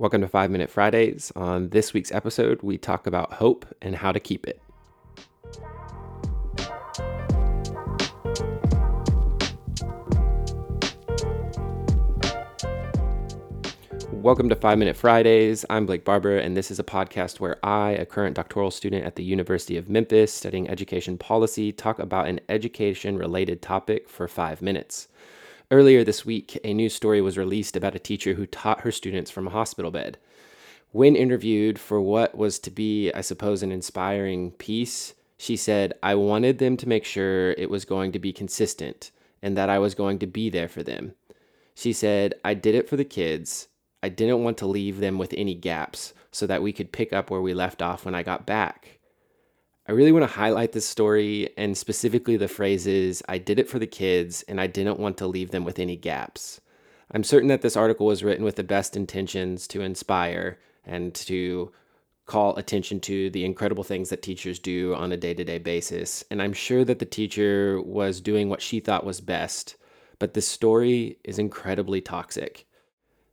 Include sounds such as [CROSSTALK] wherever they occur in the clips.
Welcome to 5 Minute Fridays. On this week's episode, we talk about hope and how to keep it. Welcome to 5 Minute Fridays. I'm Blake Barber, and this is a podcast where I, a current doctoral student at the University of Memphis studying education policy, talk about an education related topic for five minutes. Earlier this week, a news story was released about a teacher who taught her students from a hospital bed. When interviewed for what was to be, I suppose, an inspiring piece, she said, I wanted them to make sure it was going to be consistent and that I was going to be there for them. She said, I did it for the kids. I didn't want to leave them with any gaps so that we could pick up where we left off when I got back. I really want to highlight this story and specifically the phrases, I did it for the kids and I didn't want to leave them with any gaps. I'm certain that this article was written with the best intentions to inspire and to call attention to the incredible things that teachers do on a day to day basis. And I'm sure that the teacher was doing what she thought was best, but this story is incredibly toxic.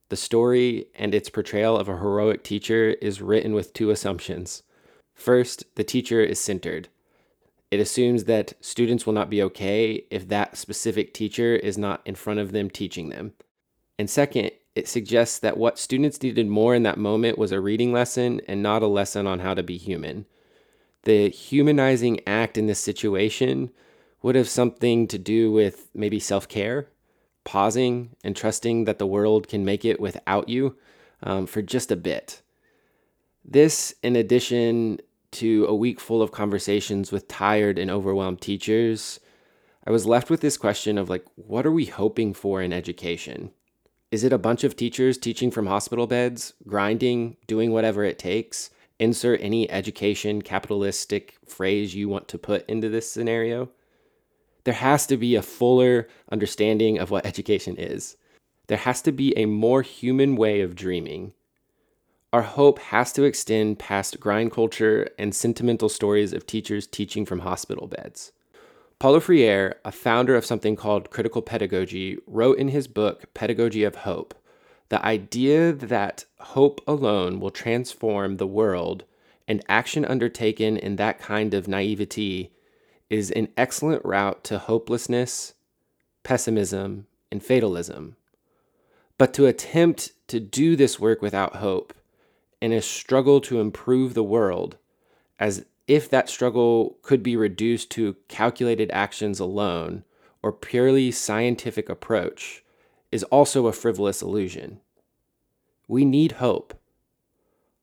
The story and its portrayal of a heroic teacher is written with two assumptions. First, the teacher is centered. It assumes that students will not be okay if that specific teacher is not in front of them teaching them. And second, it suggests that what students needed more in that moment was a reading lesson and not a lesson on how to be human. The humanizing act in this situation would have something to do with maybe self care, pausing, and trusting that the world can make it without you um, for just a bit. This, in addition to a week full of conversations with tired and overwhelmed teachers, I was left with this question of like, what are we hoping for in education? Is it a bunch of teachers teaching from hospital beds, grinding, doing whatever it takes? Insert any education capitalistic phrase you want to put into this scenario. There has to be a fuller understanding of what [LAUGHS] education is. There has to be a more human way of dreaming our hope has to extend past grind culture and sentimental stories of teachers teaching from hospital beds. Paulo Freire, a founder of something called critical pedagogy, wrote in his book Pedagogy of Hope the idea that hope alone will transform the world and action undertaken in that kind of naivety is an excellent route to hopelessness, pessimism, and fatalism. But to attempt to do this work without hope in a struggle to improve the world, as if that struggle could be reduced to calculated actions alone or purely scientific approach, is also a frivolous illusion. We need hope.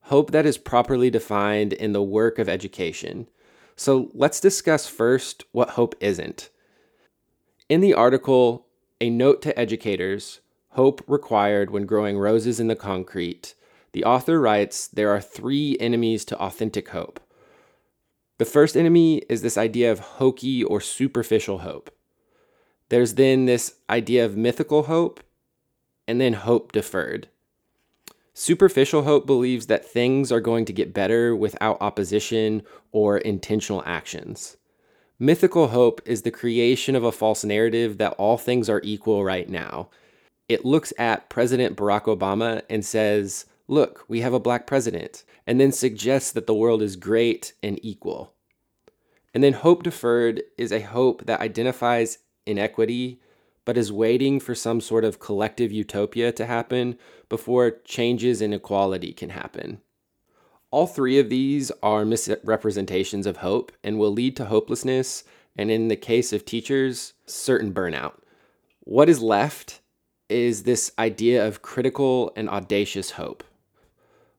Hope that is properly defined in the work of education. So let's discuss first what hope isn't. In the article, A Note to Educators Hope Required When Growing Roses in the Concrete, the author writes there are three enemies to authentic hope. The first enemy is this idea of hokey or superficial hope. There's then this idea of mythical hope, and then hope deferred. Superficial hope believes that things are going to get better without opposition or intentional actions. Mythical hope is the creation of a false narrative that all things are equal right now. It looks at President Barack Obama and says, look, we have a black president, and then suggests that the world is great and equal. And then hope deferred is a hope that identifies inequity, but is waiting for some sort of collective utopia to happen before changes in equality can happen. All three of these are misrepresentations of hope and will lead to hopelessness, and in the case of teachers, certain burnout. What is left is this idea of critical and audacious hope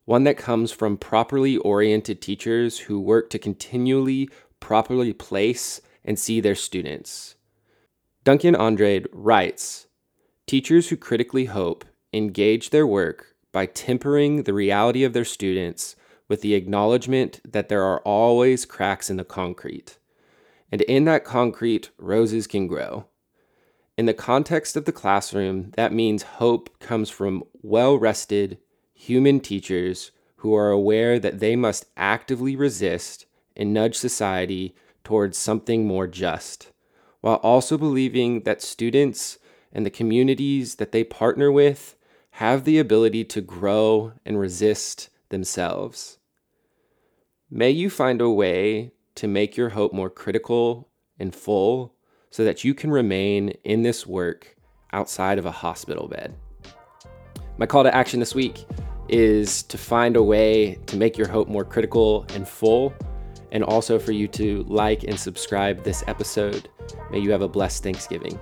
one that comes from properly oriented teachers who work to continually properly place and see their students. Duncan Andrade writes Teachers who critically hope engage their work by tempering the reality of their students with the acknowledgement that there are always cracks in the concrete. And in that concrete, roses can grow. In the context of the classroom, that means hope comes from well rested, human teachers who are aware that they must actively resist and nudge society towards something more just, while also believing that students and the communities that they partner with have the ability to grow and resist themselves. May you find a way to make your hope more critical and full so that you can remain in this work outside of a hospital bed. My call to action this week is to find a way to make your hope more critical and full, and also for you to like and subscribe this episode. May you have a blessed Thanksgiving.